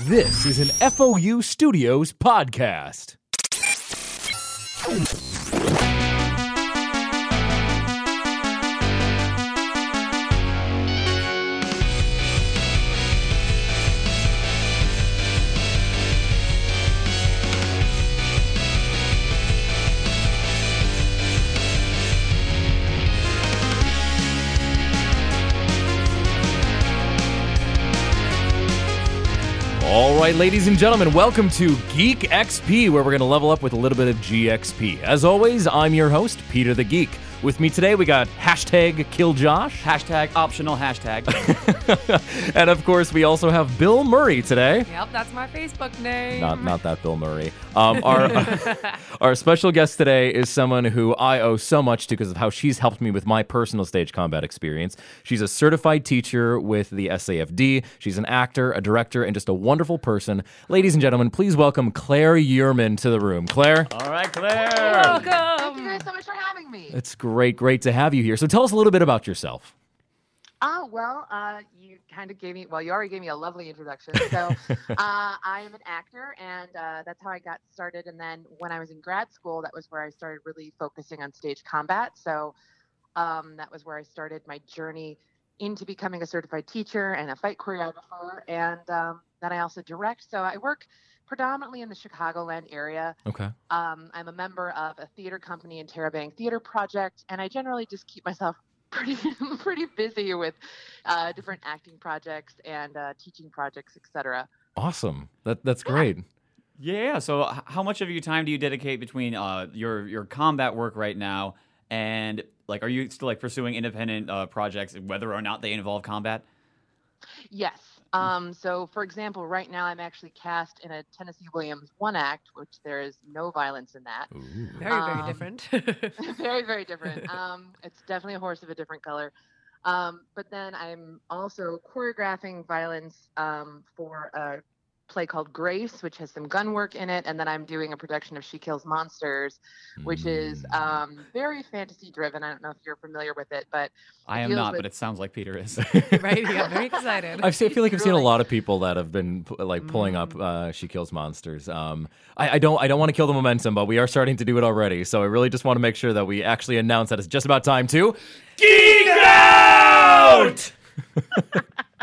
This is an FOU Studios podcast. Right, ladies and gentlemen, welcome to Geek XP, where we're going to level up with a little bit of GXP. As always, I'm your host, Peter the Geek. With me today, we got hashtag Kill Josh, Hashtag optional hashtag. and of course, we also have Bill Murray today. Yep, that's my Facebook name. Not, not that Bill Murray. Um, our our special guest today is someone who I owe so much to because of how she's helped me with my personal stage combat experience. She's a certified teacher with the SAFD. She's an actor, a director, and just a wonderful person. Ladies and gentlemen, please welcome Claire Yearman to the room. Claire, All right, Claire. Thank you guys so much for having me. it's great, great to have you here. So tell us a little bit about yourself. Oh, well, uh, you kind of gave me, well, you already gave me a lovely introduction. So uh, I am an actor, and uh, that's how I got started. And then when I was in grad school, that was where I started really focusing on stage combat. So um, that was where I started my journey into becoming a certified teacher and a fight choreographer. And um, then I also direct. So I work predominantly in the Chicagoland area. Okay. Um, I'm a member of a theater company in Terabang Theater Project, and I generally just keep myself pretty pretty busy with uh, different acting projects and uh, teaching projects, etc. Awesome. That that's great. Yeah. So, how much of your time do you dedicate between uh, your your combat work right now and like, are you still like pursuing independent uh, projects, whether or not they involve combat? Yes. Um, so, for example, right now I'm actually cast in a Tennessee Williams one act, which there is no violence in that. Ooh. Very, very Um, different. very, very different. Um, it's definitely a horse of a different color. Um, but then I'm also choreographing violence um, for a play called Grace, which has some gun work in it. And then I'm doing a production of She Kills Monsters, which is Mm. um, very fantasy driven. I don't know if you're familiar with it, but I am not, with- but it sounds like Peter is. right? Yeah, very excited. I've seen, I feel like I've seen a lot of people that have been like pulling up uh, "She Kills Monsters." Um, I, I don't, I don't want to kill the momentum, but we are starting to do it already. So I really just want to make sure that we actually announce that it's just about time to geek out.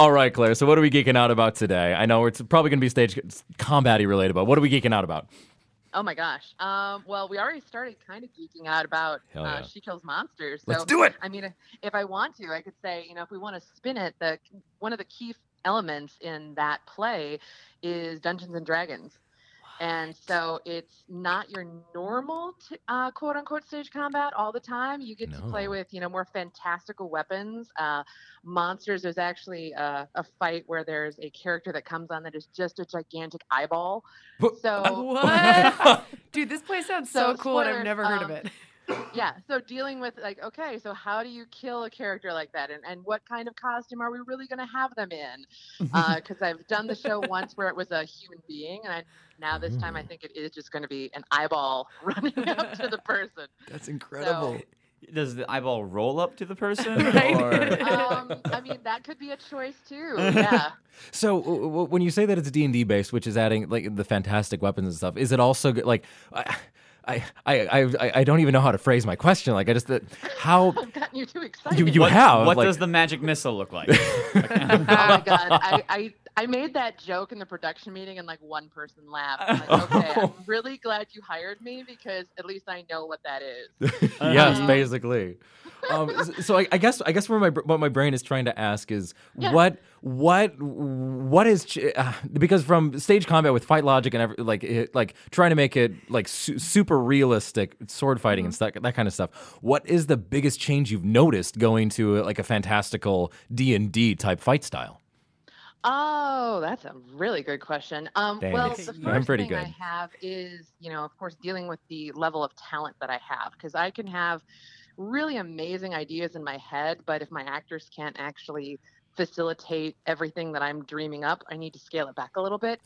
All right, Claire. So what are we geeking out about today? I know it's probably going to be stage combat related, but what are we geeking out about? oh my gosh. Um, well, we already started kind of geeking out about Hell uh. She Kills Monsters. Let's so, do it. I mean, if- if I want to, I could say, you know, if we want to spin it, the one of the key elements in that play is Dungeons and Dragons. And so it's not your normal t- uh, quote unquote stage combat all the time. You get to play with, you know, more fantastical weapons. Uh, monsters, there's actually a, a fight where there's a character that comes on that is just a gigantic eyeball. Wha- So, what? Dude, this place sounds so, So, cool, and I've never heard of um, it. Yeah so dealing with like okay so how do you kill a character like that and, and what kind of costume are we really going to have them in because i've done the show once where it was a human being and I, now this time i think it is just going to be an eyeball running up to the person That's incredible. Does the eyeball roll up to the person? Right. Or... um, i mean that could be a choice too yeah So w- w- when you say that it's D and D based, which is adding like the fantastic weapons and stuff, is it also good? Like, I, I, I, I, I don't even know how to phrase my question. Like, I just that how i've gotten you too excited you you what, have What like, does the magic missile look like? oh my god I, I i made that joke in the production meeting and like one person laughed I'm like, okay i'm really glad you hired me because at least i know what that is yes, Um, basically. Um, so I, I guess I guess where my what my brain is trying to ask is Yeah. what what what is uh, because from stage combat with fight logic and every, like it, like trying to make it like su- super realistic sword fighting and stuff that kind of stuff. What is the biggest change you've noticed going to like a fantastical D and D type fight style? Oh, that's a really good question. Um, Dang well, the I'm first pretty thing I have is, you know, of course, dealing with the level of talent that I have, because I can have really amazing ideas in my head, but if my actors can't actually facilitate everything that I'm dreaming up, I need to scale it back a little bit.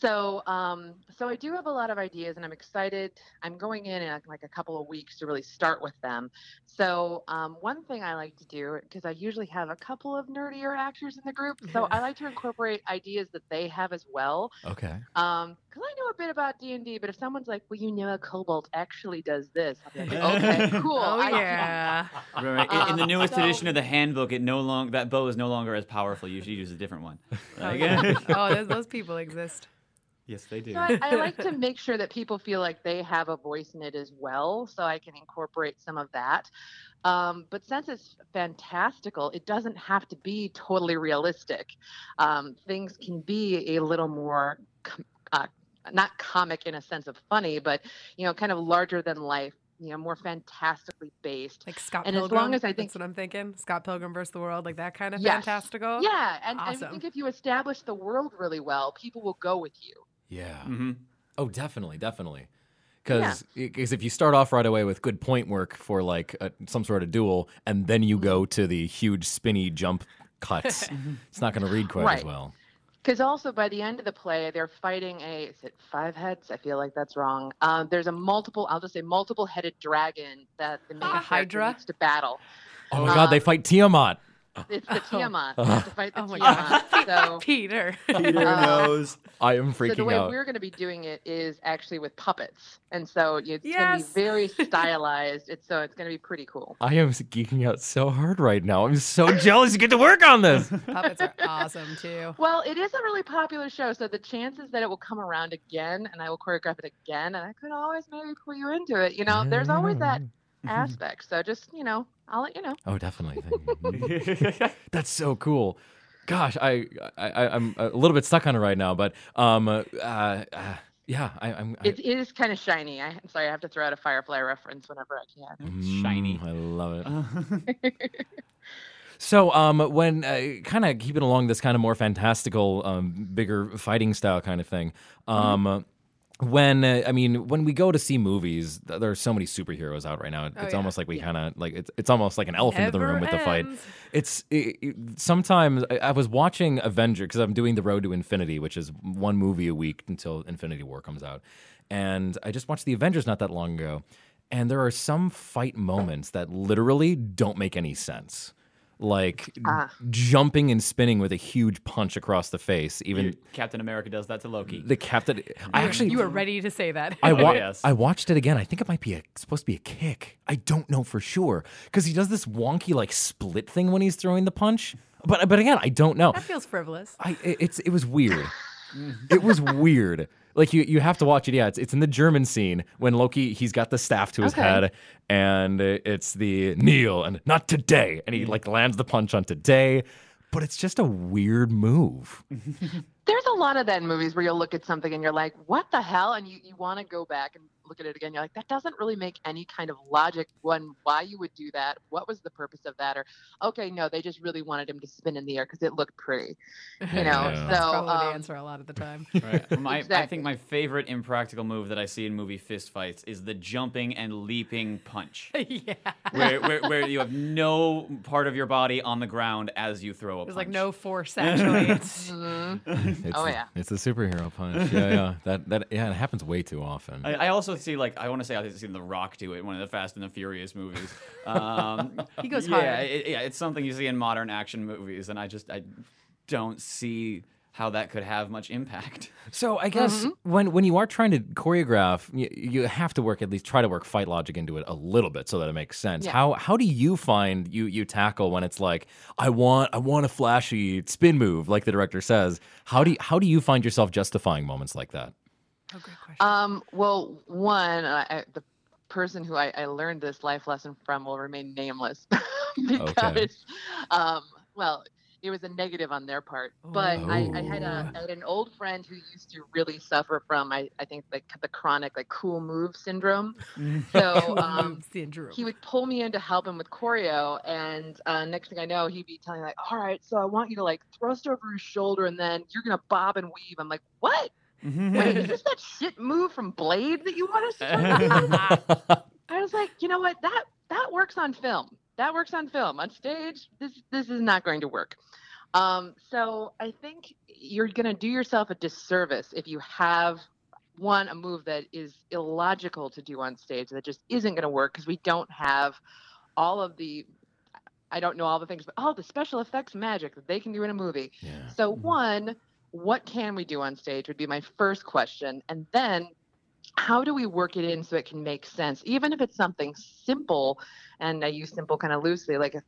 So, um, so I do have a lot of ideas, and I'm excited. I'm going in in like a couple of weeks to really start with them. So, um, one thing I like to do because I usually have a couple of nerdier actors in the group, so I like to incorporate ideas that they have as well. Okay. Um, because I know a bit about D and D, but if someone's like, "Well, you know, a kobold actually does this," I'll like, "Okay, cool." Oh I- yeah. Right, right. In, in the Um, newest so- edition of the handbook, it no long that bow is no longer as powerful. You should use a different one. Like, oh, those, those people exist. Yes, they do. So I, I like to make sure that people feel like they have a voice in it as well, so I can incorporate some of that. Um, but since it's fantastical, it doesn't have to be totally realistic. Um, things can be a little more, com- uh, not comic in a sense of funny, but you know, kind of larger than life. You know, more fantastically based. Like Scott And as Pilgrim. long as I think- that's what I'm thinking. Scott Pilgrim versus the World, like that kind of Yes. fantastical. Yeah, and, and I think if you establish the world really well, people will go with you. Yeah. hmm Oh, definitely, definitely. Yeah. Because if you start off right away with good point work for like a, some sort of duel, and then you go Mm-hmm. to the huge spinny jump cuts, it's not going to read quite as Right. well. Because also by the end of the play, they're fighting a is it five heads? I feel like that's wrong. Um, there's a multiple. I'll just say multiple headed dragon that the main Like a hydra? needs to battle. Oh my God, they Um, fight Tiamat. It's the Tiamat. They have to fight the Oh my Tiamat. So, Peter. Peter Uh, knows. I am freaking out. so the way out. we're going to be doing it is actually with puppets, and so it's going to be very stylized. It's so it's going to be pretty cool. I am geeking out so hard right now. I'm so jealous you get to work on this. Puppets are awesome too. Well, it is a really popular show, so the chances that it will come around again and I will choreograph it again, and I could always maybe pull you into it. You know, there's always that aspect. So just you know, I'll let you know. Oh, definitely. That's so cool. Gosh, I, I I- I'm a little bit stuck on it right now, but um, uh, uh, yeah, I, I'm. I, It is kind of shiny. I, I'm sorry, I have to throw out a Firefly reference whenever I can. It's shiny. Mm, I love it. So, um, when uh, kind of keeping along this kind of more fantastical, um, bigger fighting style kind of thing, um, when uh, I mean, when we go to see movies, th- there are so many superheroes out right now. Oh, it's yeah. almost like we kind of like it's it's almost like an elephant in the room Never with the fight. It's it, it- sometimes I, I was watching Avenger because I'm doing the Road to Infinity, which is one movie a week until Infinity War comes out, and I just watched the Avengers not that long ago, and there are some fight moments that literally don't make any sense. Like Ah. jumping and spinning with a huge punch across the face. Even Captain America does that to Loki. the captain. I actually You were ready to say that. I, wa- yes. I watched it again. I think it might be a, supposed to be a kick. I don't know for sure because he does this wonky like split thing when he's throwing the punch. But but again, I don't know. that feels frivolous. I it- it's it was weird. it was weird. Like you you have to watch it. Yeah, it's it's in the German scene when Loki he's got the staff to his Okay. head and it's the kneel and not today and he mm. like lands the punch on today. But it's just a weird move. There's a lot of that in movies where you'll look at something and you're like, what the hell? And you, you want to go back and look at it again. You're like, that doesn't really make any kind of logic. One, why you would do that? What was the purpose of that? Or, okay, no, they just really wanted him to spin in the air because it looked pretty. You know, Yeah. so. That's probably the um, answer a lot of the time. Right. My, I think my favorite impractical move that I see in movie fist fights is the jumping and leaping punch, yeah. where, where, where you have no part of your body on the ground as you throw a There's punch. like no force actually. It's mhm. It's Oh, the, yeah. It's the superhero punch. Yeah, yeah. That that yeah, it happens way too often. I, I also see like I want to say I've seen The Rock do it, one of the Fast and the Furious movies. Um, He goes yeah, hard. It, yeah, it's something you see in modern action movies, and I just I don't see how that could have much impact. So I guess Mm-hmm. when when you are trying to choreograph, you, you have to work at least try to work fight logic into it a little bit so that it makes sense. Yeah. How how do you find you you tackle when it's like I want I want a flashy spin move like the director says? How do you, how do you find yourself justifying moments like that? Oh, great question. Um, well, one, I, the person who I, I learned this life lesson from will remain nameless because, um, well, it was a negative on their part. But I, I had a I had an old friend who used to really suffer from I, I think the the chronic like cool move syndrome. So um, syndrome. he would pull me in to help him with choreo, and uh, next thing I know, he'd be telling me like, "All right, so I want you to like thrust over his shoulder, and then you're gonna bob and weave." I'm like, "What? Wait, is this that shit move from Blade that you want us to try?" I was like, "You know what? That that works on film. That works on film. On stage, this this is not going to work." Um, so I think you're going to do yourself a disservice if you have one a move that is illogical to do on stage that just isn't going to work because we don't have all of the I don't know all the things, but all the special effects magic that they can do in a movie. Yeah. So Mhm. one, what can we do on stage would be my first question, and then how do we work it in so it can make sense, even if it's something simple, and I use simple kind of loosely, like if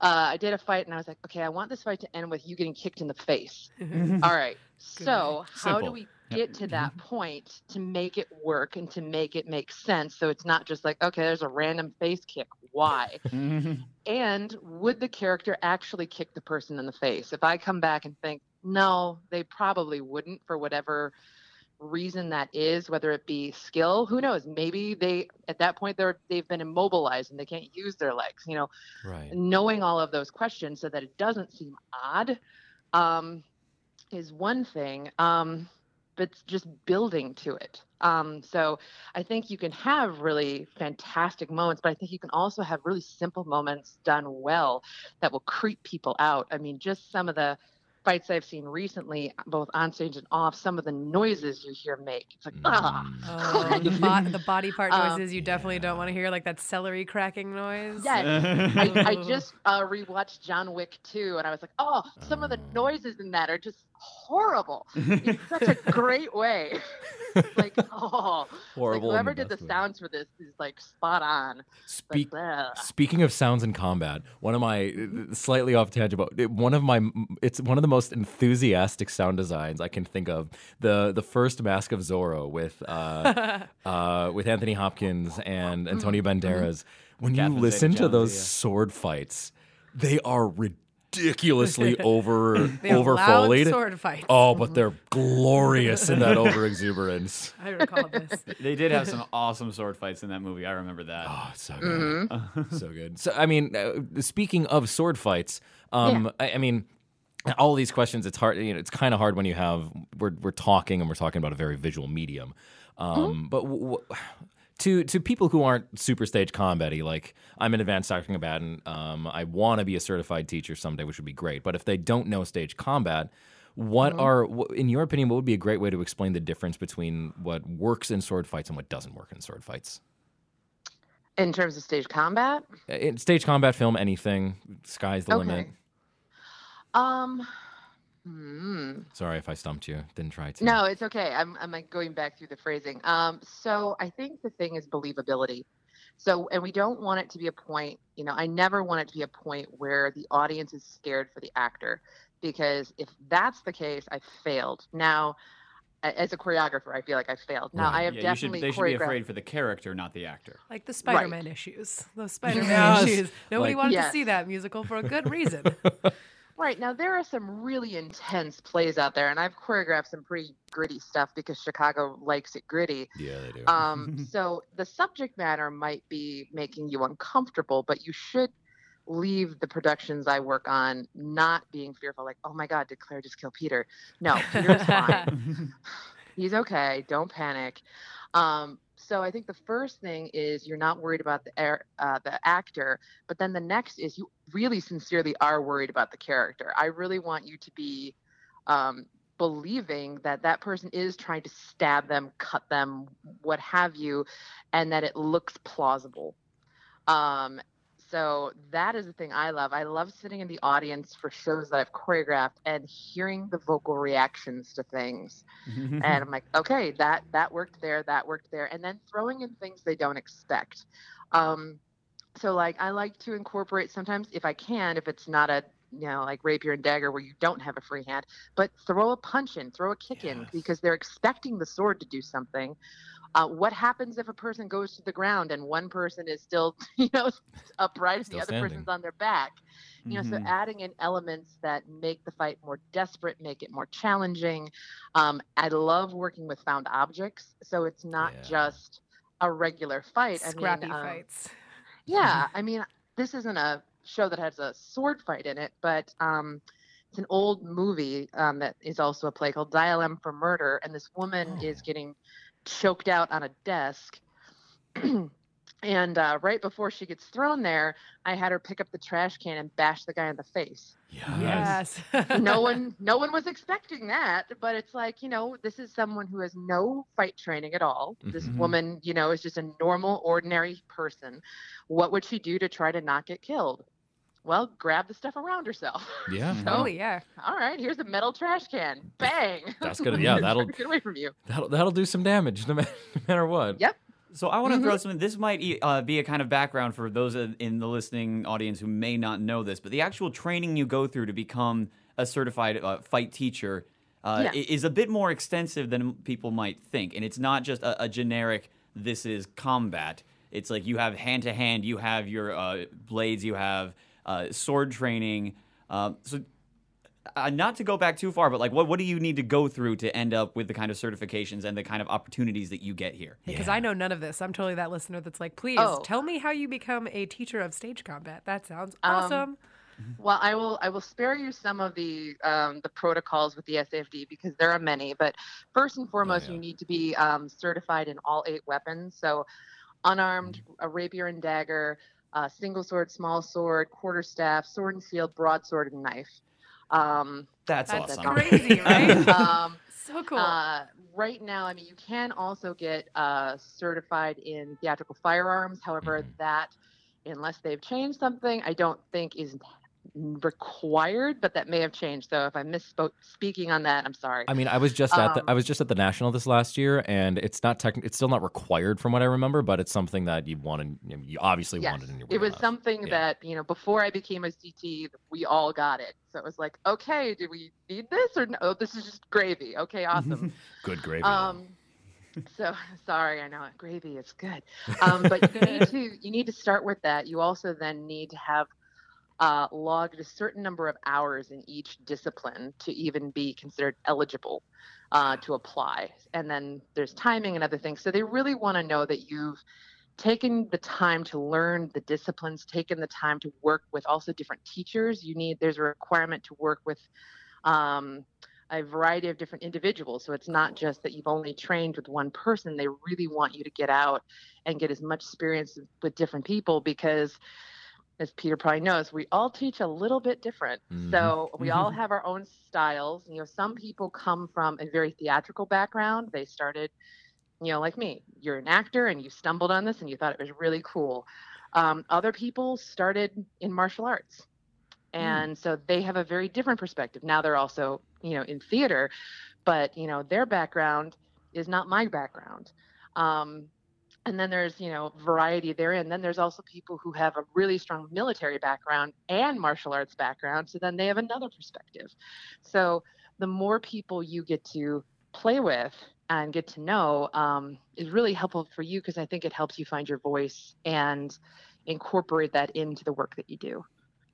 uh, I did a fight and I was like, okay, I want this fight to end with you getting kicked in the face. Mm-hmm. All right, so how do Simple. we Yep. get to that mm-hmm. point to make it work and to make it make sense so it's not just like okay there's a random face kick. Why? Mm-hmm. And would the character actually kick the person in the face? If I come back and think, no, they probably wouldn't for whatever reason that is, whether it be skill, who knows? Maybe they at that point they're they've been immobilized and they can't use their legs. You know, Right. knowing all of those questions so that it doesn't seem odd um, is one thing. Um, but just building to it. Um, so I think you can have really fantastic moments, but I think you can also have really simple moments done well that will creep people out. I mean, just some of the fights I've seen recently, both on stage and off, some of the noises you hear make. It's like, ah. Oh, the, bo- the body part Um, noises you definitely don't want to hear, like that celery cracking noise. Yes. I, I just uh, rewatched John Wick 2, and I was like, oh, some of the Oh. noises in that are just horrible in such a great way. like, oh, Horrible. like whoever did the best way. sounds for this is like spot on. Speak. But, uh, Speaking of sounds in combat, one of my slightly off tangent, but one of my it's one of the most enthusiastic sound designs I can think of. The the first Mask of Zorro with uh, uh, with Anthony Hopkins and Antonio Banderas. When you Catherine listen to those yeah. sword fights, they are ridiculously over They have over loud sword fights. Oh, but they're glorious in that over exuberance. I recall this. they did have some awesome sword fights in that movie. I remember that. Oh, it's so good. mhm. so good. So, I mean, uh, speaking of sword fights, um, I, I mean, all these questions. It's hard. You know, it's kind of hard when you have we're we're talking and we're talking about a very visual medium. Um, But w- w- to to people who aren't super stage combat like I'm an advanced acting combatant. Um, I want to be a certified teacher someday, which would be great. But if they don't know stage combat. What are, in your opinion, what would be a great way to explain the difference between what works in sword fights and what doesn't work in sword fights? In terms of stage combat, In stage combat film, anything, sky's the limit. Um, hmm. Sorry if I stumped you. Didn't try to. No, it's okay. I'm I'm like going back through the phrasing. Um, so I think the thing is believability. So, and we don't want it to be a point. You know, I never want it to be a point where the audience is scared for the actor, because if that's the case, I failed. Now, as a choreographer, I feel like I failed. Now, Right. I have yeah, you should, they should be afraid for the character, not the actor. Like the Spider-Man issues. Those Spider-Man Yes. issues. Nobody Like- wanted Yes. to see that musical for a good reason. Right now, there are some really intense plays out there, and I've choreographed some pretty gritty stuff because Chicago likes it gritty. Yeah, they do. Um, so the subject matter might be making you uncomfortable, but you should leave the productions I work on not being fearful, like, oh my God, did Claire just kill Peter? No, Peter's fine. He's okay. Don't panic. Um, so I think the first thing is you're not worried about the air, uh, the actor, but then the next is you really sincerely are worried about the character. I really want you to be um, believing that that person is trying to stab them, cut them, what have you, and that it looks plausible. Um, so that is the thing I love. I love sitting in the audience for shows that I've choreographed and hearing the vocal reactions to things and I'm like, okay, that that worked there, that worked there, and then throwing in things they don't expect. Um, so like I like to incorporate sometimes if I can, if it's not a you know like rapier and dagger where you don't have a free hand, but throw a punch in, throw a kick in because they're expecting the sword to do something. Uh, what happens if a person goes to the ground and one person is still, you know, upright and the other standing. person's on their back? you know so Mhm. adding in elements that make the fight more desperate make it more challenging um, i love working with found objects so it's not Yeah. just a regular fight Scrappy I mean, um, fights. yeah i mean this isn't a show that has a sword fight in it but um, it's an old movie um, that is also a play called dial m for murder and this woman is Oh. getting choked out on a desk And uh, right before she gets thrown there, I had her pick up the trash can and bash the guy in the face. Yes. no one no one was expecting that but it's like you know this is someone who has no fight training at all this Mhm. woman you know is just a normal ordinary person what would she do to try to not get killed well grab the stuff around herself Yeah. Mhm. Totally, yeah. all right here's a metal trash can bang That's good. Yeah, that'll get away from you that'll that'll do some damage no matter, no matter what. Yep. So I want to Mhm. throw something. This might e- uh, be a kind of background for those in in the listening audience who may not know this, but the actual training you go through to become a certified uh, fight teacher uh, Yeah. is a bit more extensive than people might think, and it's not just a, a generic. This is combat. It's like you have hand to hand, you have your uh, blades, you have uh, sword training. Uh, so uh, not to go back too far, but like, what what do you need to go through to end up with the kind of certifications and the kind of opportunities that you get here? Because Yeah. I know none of this. I'm totally that listener that's like, please Oh. tell me how you become a teacher of stage combat. That sounds Um, awesome. Well, I will. I will spare you some of the um, the protocols with the SAFD because there are many. But first and foremost, yeah. you need to be um, certified in all eight weapons. So, unarmed, a rapier and dagger, uh, single sword, small sword, quarter staff, sword and shield, broadsword, and knife. Um, That's, That's awesome. crazy, right? um, so cool. uh, right now, I mean, you can also get uh, certified in theatrical firearms. However, Mhm. that, unless they've changed something, I don't think is required. But that may have changed. So if I misspoke speaking on that, I'm sorry. I mean, I was just at the Um, I was just at the national this last year, and it's not tech, it's still not required from what I remember, but it's something that you wanted, you obviously yes, wanted in your it was something Yeah. that you know before I became a CT, we all got it. So it was like, okay, do we need this or no? Oh, this is just gravy. Okay, awesome. good gravy. Um, so sorry, I know it gravy is good, um, but you need to you need to start with that. You also then need to have uh, logged a certain number of hours in each discipline to even be considered eligible uh, to apply. And then there's timing and other things. So they really want to know that you've taken the time to learn the disciplines, taken the time to work with also different teachers. You need there's a requirement to work with. Um, a variety of different individuals. So it's not just that you've only trained with one person. They really want you to get out and get as much experience with different people because, as Peter probably knows, we all teach a little bit different. Mhm. So we all have our own styles. You know, some people come from a very theatrical background. They started, you know, like me. You're an actor and you stumbled on this and you thought it was really cool. Um, other people started in martial arts and so they have a very different perspective now they're also you know in theater but you know their background is not my background um, and then there's you know variety therein then there's also people who have a really strong military background and martial arts background so then they have another perspective so the more people you get to play with and get to know um, is really helpful for you because i think it helps you find your voice and incorporate that into the work that you do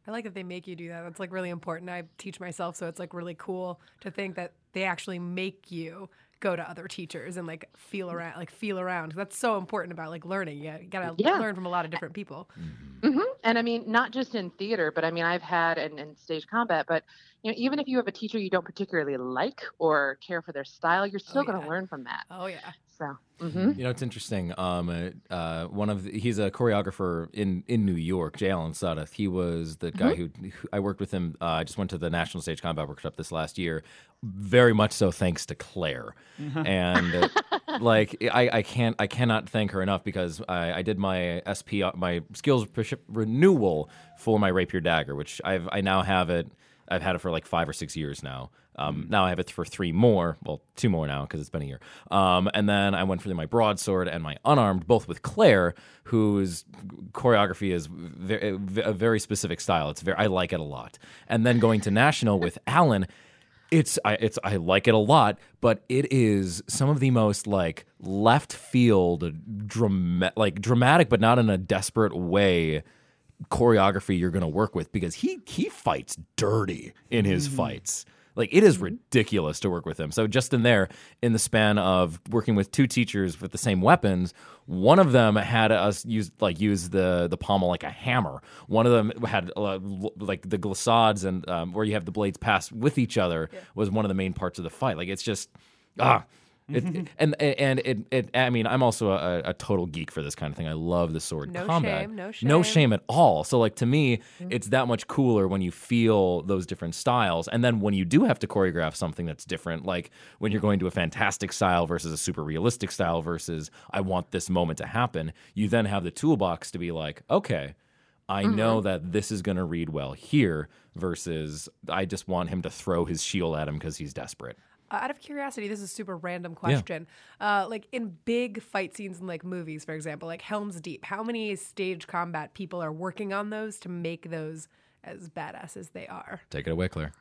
I like that they make you do that. That's like really important. I teach myself, so it's like really cool to think that they actually make you go to other teachers and like feel around, like feel around. That's so important about like learning. You gotta, you gotta Yeah. learn from a lot of different people. Mhm. hmm And I mean, not just in theater, but I mean, I've had and in stage combat, but you know, even if you have a teacher you don't particularly like or care for their style, you're still going yeah. to learn from that. Oh yeah. So, hmm You know, it's interesting. Um, uh, uh, one of the, he's a choreographer in, in New York, J. Allen Suddeth. He was the guy who, who I worked with him. Uh, I just went to the National Stage Combat Workshop this last year, very much so thanks to Claire. and uh, like I, I can't I cannot thank her enough because I, I did my SP my skills renewal for my rapier dagger, which I've I now have it. I've had it for like five or six years now. Um, now I have it for three more, well, two more now because it's been a year. Um, and then I went for my broadsword and my unarmed, both with Claire, whose choreography is ve- a very specific style. It's very I like it a lot. And then going to national with Allen, it's I it's I like it a lot, but it is some of the most like left field drama, like dramatic, but not in a desperate way choreography you're going to work with because he he fights dirty in his fights. Like it is ridiculous to work with him. So just in there, in the span of working with two teachers with the same weapons, one of them had us use like use the the pommel like a hammer. One of them had uh, like the glissades and um, where you have the blades pass with each other was one of the main parts of the fight. Like it's just ah. It, and and it, it I mean I'm also a, a total geek for this kind of thing. I love the sword No combat. shame, no No shame. Mm-hmm. shame at all. So like to me, it's that much cooler when you feel those different styles. And then when you do have to choreograph something that's different, like when you're going to a fantastic style versus a super realistic style versus I want this moment to happen, you then have the toolbox to be like, okay, I know Mm-hmm. that this is going to read well here versus I just want him to throw his shield at him because he's desperate. Uh, out of curiosity, this is a super random question. Uh, like in big fight scenes in like movies, for example, like Helm's Deep, how many stage combat people are working on those to make those as badass as they are? Take it away, Claire.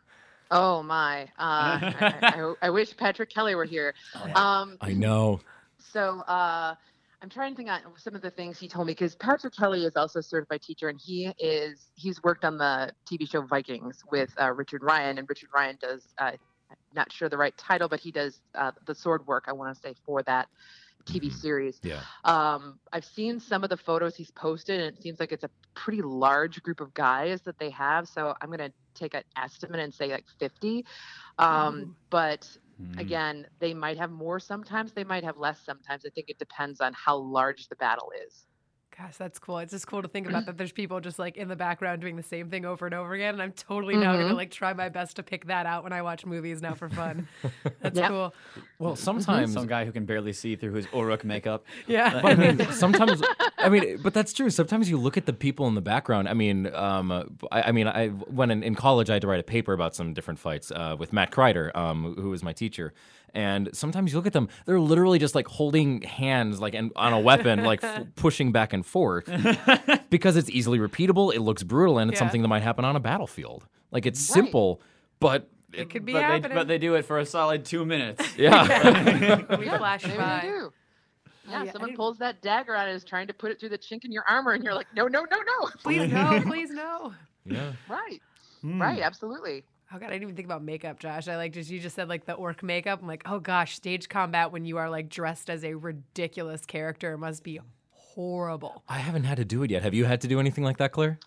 Oh my! Uh, I, I, I wish Patrick Kelly were here. Um, I know. so uh, I'm trying to think on some of the things he told me because Patrick Kelly is also a certified teacher, and he is he's worked on the TV show Vikings with uh, Richard Ryan, and Richard Ryan does uh, not sure the right title, but he does uh, the sword work. I want to say for that TV series. Yeah. Um, I've seen some of the photos he's posted, and it seems like it's a pretty large group of guys that they have. So I'm gonna take an estimate and say like 50. Um, Ooh. but Hmm. again, they might have more sometimes. They might have less sometimes. I think it depends on how large the battle is. Gosh, that's cool. It's just cool to think about that there's people just like in the background doing the same thing over and over again. And I'm totally now going to like try my best to pick that out when I watch movies now for fun. That's Yep. cool. Well, sometimes Some guy who can barely see through his Uruk makeup. Yeah. But I mean, sometimes I mean, but that's true. Sometimes you look at the people in the background. I mean, um, I, I mean, I when in, in college I had to write a paper about some different fights uh, with Matt Kreider, um, who was my teacher. And sometimes you look at them; they're literally just like holding hands, like and on a weapon, like f- pushing back and forth, because it's easily repeatable. It looks brutal, and it's Yeah. something that might happen on a battlefield. Like it's Right. simple, but it could be but, they, happening. but they do it for a solid two minutes. yeah. we flash by. they do. Yeah, yeah, someone pulls that dagger out and is trying to put it through the chink in your armor, and you're like, no, no, no, no. Please no, please no. yeah. Right, Hmm. right, absolutely. Oh god, I didn't even think about makeup, Josh. I like just you just said like the orc makeup. I'm like, oh gosh, stage combat when you are like dressed as a ridiculous character must be horrible. I haven't had to do it yet. Have you had to do anything like that, Claire?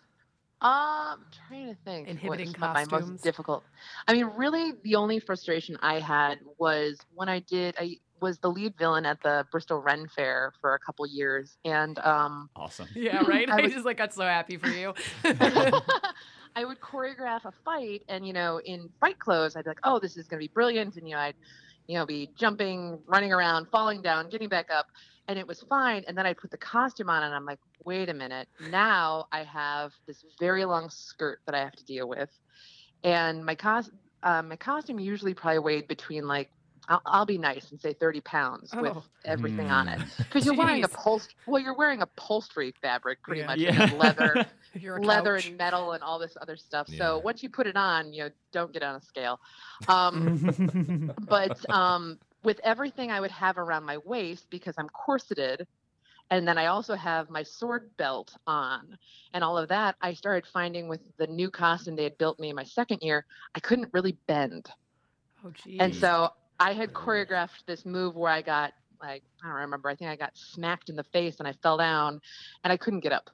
Um, I'm trying to think. Inhibiting what's my- my costumes. most difficult. I mean, really, the only frustration I had was when I did. I was the lead villain at the Bristol Ren Fair for a couple years, and um, Awesome. Yeah, right. I I, just like got so happy for you. I would choreograph a fight, and you know, in fight clothes, I'd be like, "Oh, this is gonna be brilliant," and you know, I'd, you know, be jumping, running around, falling down, getting back up, and it was fine. And then I'd put the costume on, and I'm like, "Wait a minute! Now I have this very long skirt that I have to deal with, and my cos, uh, my costume usually probably weighed between like." I'll, I'll be nice and say 30 pounds with Oh. everything on it because you're wearing Jeez. upholstery. Well, you're wearing upholstery fabric pretty Yeah. much, Yeah. and leather, leather couch. and metal and all this other stuff. Yeah. So once you put it on, you know, don't get on a scale. Um, but um, with everything I would have around my waist because I'm corseted, and then I also have my sword belt on and all of that, I started finding with the new costume they had built me in my second year, I couldn't really bend. Oh geez. And so I had choreographed this move where I got like I don't remember. I think I got smacked in the face and I fell down, and I couldn't get up.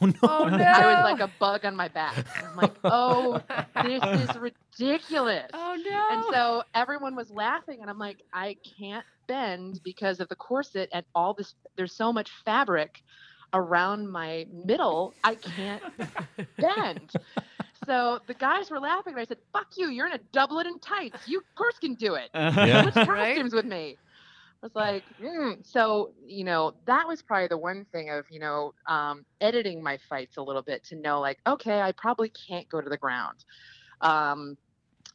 Oh no! Oh no. I was like a bug on my back. I'm like, oh, this is ridiculous. Oh no. And so everyone was laughing, and I'm like, I can't bend because of the corset and all this. There's so much fabric around my middle, I can't bend. So the guys were laughing, and I said, "Fuck you! You're in a doublet and tights. You, of course, can do it. Yeah. Switch Right? costumes with me." I was like, mm. so you know, that was probably the one thing of you know, um, editing my fights a little bit to know, like, okay, I probably can't go to the ground, um,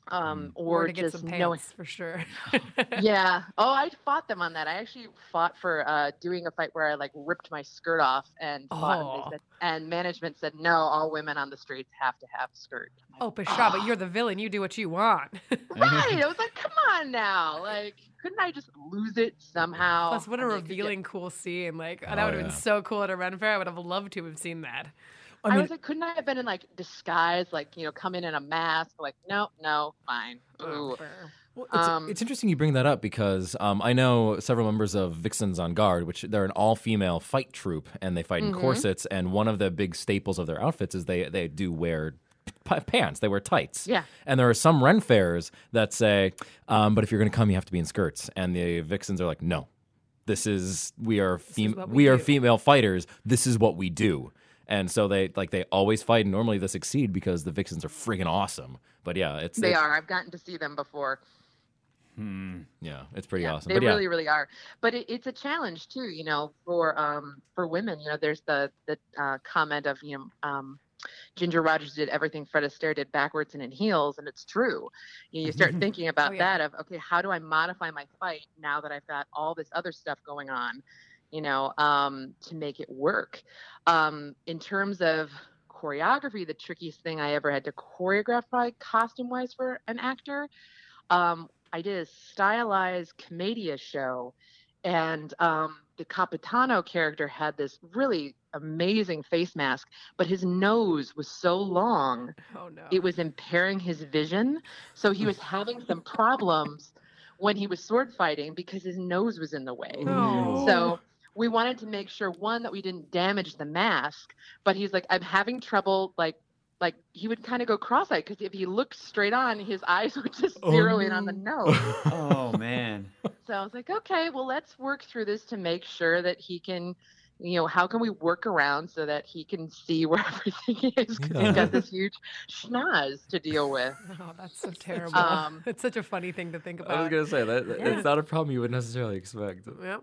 um, or, or to get just some knowing. for sure. Yeah. Oh, I fought them on that. I actually fought for uh, doing a fight where I like ripped my skirt off and fought, and, Oh. they said, and management said no, all women on the streets have to have skirt. I'm Oh, Pashah, but you're the villain. You do what you want. right. I was like, come on now. Like, couldn't I just lose it somehow? Plus, what a could get- revealing, cool scene. Like, that Oh, would have yeah. been so cool at a Ren Fair. I would have loved to have seen that. I I, was like, couldn't I have been in like disguise, like you know, come in in a mask? Like, no, no, fine. Ooh. Well, it's, Um, it's interesting you bring that up because um, I know several members of Vixens on Guard, which they're an all-female fight troupe, and they fight in Mhm. corsets. And one of the big staples of their outfits is they they do wear p- pants. They wear tights. Yeah. And there are some Ren fairs that say, um, but if you're going to come, you have to be in skirts. And the vixens are like, no, this is we are fem- what we, we are female fighters. This is what we do. And so they like they always fight. And normally they succeed because the vixens are friggin' awesome. But yeah, it's They it's- are. I've gotten to see them before. Yeah, it's pretty Yeah, awesome. They But yeah, really, really are. But it, it's a challenge too, you know, for um for women. You know, there's the the uh, comment of you know um, Ginger Rogers did everything Fred Astaire did backwards and in heels, and it's true. You, know, you start thinking about yeah. that of okay, how do I modify my fight now that I've got all this other stuff going on, you know, um, to make it work. Um, in terms of choreography, the trickiest thing I ever had to choreograph, probably costume wise, for an actor. Um, I did a stylized Commedia show, and um, the Capitano character had this really amazing face mask, but his nose was so long Oh no. it was impairing his vision. So he was having some problems when he was sword fighting because his nose was in the way. Oh. So we wanted to make sure one that we didn't damage the mask, but he's like, I'm having trouble like like he would kind of go cross-eyed because if he looked straight on, his eyes would just Oh, zero in on the nose. Oh man. So I was like, okay, well, let's work through this to make sure that he can, you know, how can we work around so that he can see where everything is? Because Yeah. he's got this huge schnoz to deal with. Oh, that's so terrible. Um, it's such a funny thing to think about. I was gonna say that that- Yeah. it's not a problem you would necessarily expect. Yep.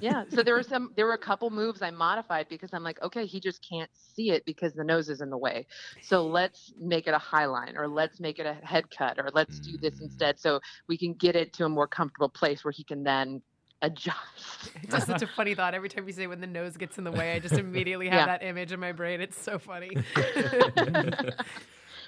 Yeah. So there were some, there were a couple moves I modified because I'm like, okay, he just can't see it because the nose is in the way. So let's make it a high line or let's make it a head cut or let's do this Mm. instead so we can get it to a more comfortable place where he can then adjust. It's just such a funny thought. Every time you say when the nose gets in the way, I just immediately have Yeah. that image in my brain. It's so funny.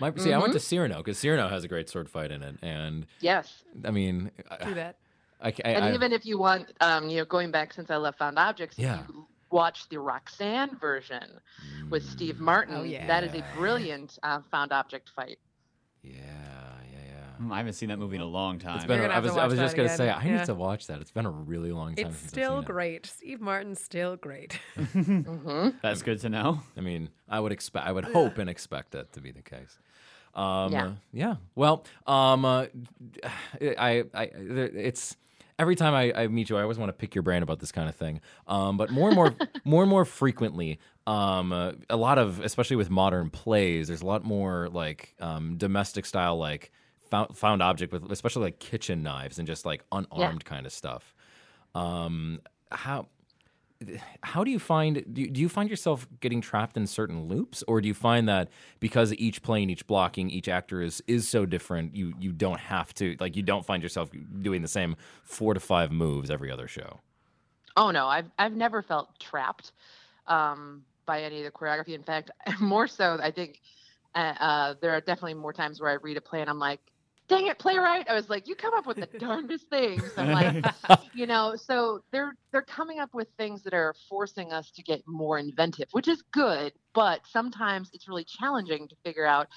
My, see, I went to Cyrano because Cyrano has a great sword fight in it, and yes. I mean, Do that. I, I, and I- even if you want, um, you know, going back since I left Found Objects, Yeah. you watch the Roxanne version with Mm, Steve Martin, Oh, yeah. that is a brilliant uh, found object fight. Yeah, yeah, yeah. Hmm, I haven't seen that movie in a long time. It's been. You're A, gonna I have to was. I was just gonna say. I Yeah. need to watch that. It's been a really long time. It's since still I've seen great. Steve Martin's still great. hmm That's good to know. I mean, I would expect. I would hope and expect that to be the case. Um, Yeah. uh, yeah. Well, um, uh, I, I, there- it's every time I, I meet you, I always want to pick your brain about this kind of thing. Um, but more and more, more and more frequently, um, uh, a lot of, especially with modern plays, there's a lot more like um, domestic style, like found, found object with, especially like kitchen knives and just like unarmed kind of stuff. Um, how how do you find do you, do you find yourself getting trapped in certain loops? Or do you find that because each plane each blocking each actor is is so different you you don't have to like you don't find yourself doing the same four to five moves every other show? Oh no, I've I've never felt trapped um, by any of the choreography. In fact, more so, I think uh, uh, there are definitely more times where I read a play and I'm like, "Dang it, playwright!" I was like, "You come up with the darndest things." I'm like, you know, so they're they're coming up with things that are forcing us to get more inventive, which is good. But sometimes it's really challenging to figure out,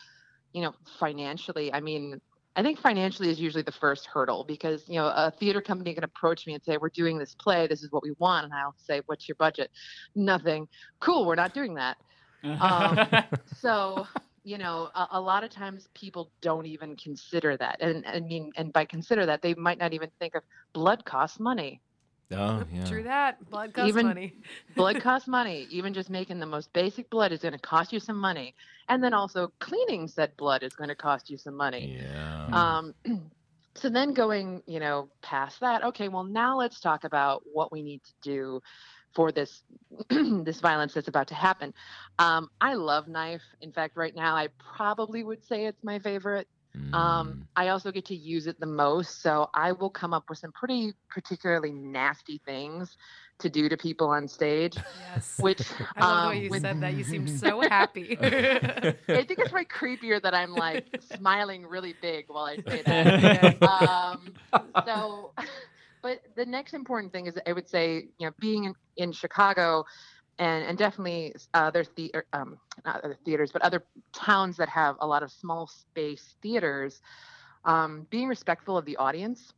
you know, financially. I mean, I think financially is usually the first hurdle because you know a theater company can approach me and say we're doing this play, this is what we want, and I'll say what's your budget? Nothing. Cool, we're not doing that. Um, So you know a, a lot of times people don't even consider that, and I mean, and by consider that they might not even think of blood costs money. oh yeah True that. Blood costs Even- money. Blood costs money. Even just making the most basic blood is going to cost you some money, and then also cleaning said blood is going to cost you some money. yeah Um, so then going, you know, past that, okay, well now let's talk about what we need to do for this this violence that's about to happen. Um, I love knife. In fact, right now I probably would say it's my favorite. Mm. Um, I also get to use it the most, so I will come up with some pretty particularly nasty things to do to people on stage, Yes. which I love the um, way you with- said that. You seemed so happy. I think it's way creepier that I'm like smiling really big while I say that. um, so, but the next important thing is I would say, you know, being in, in Chicago and, and definitely uh, other theater, um, not other theaters, but other towns that have a lot of small space theaters, um, being respectful of the audience.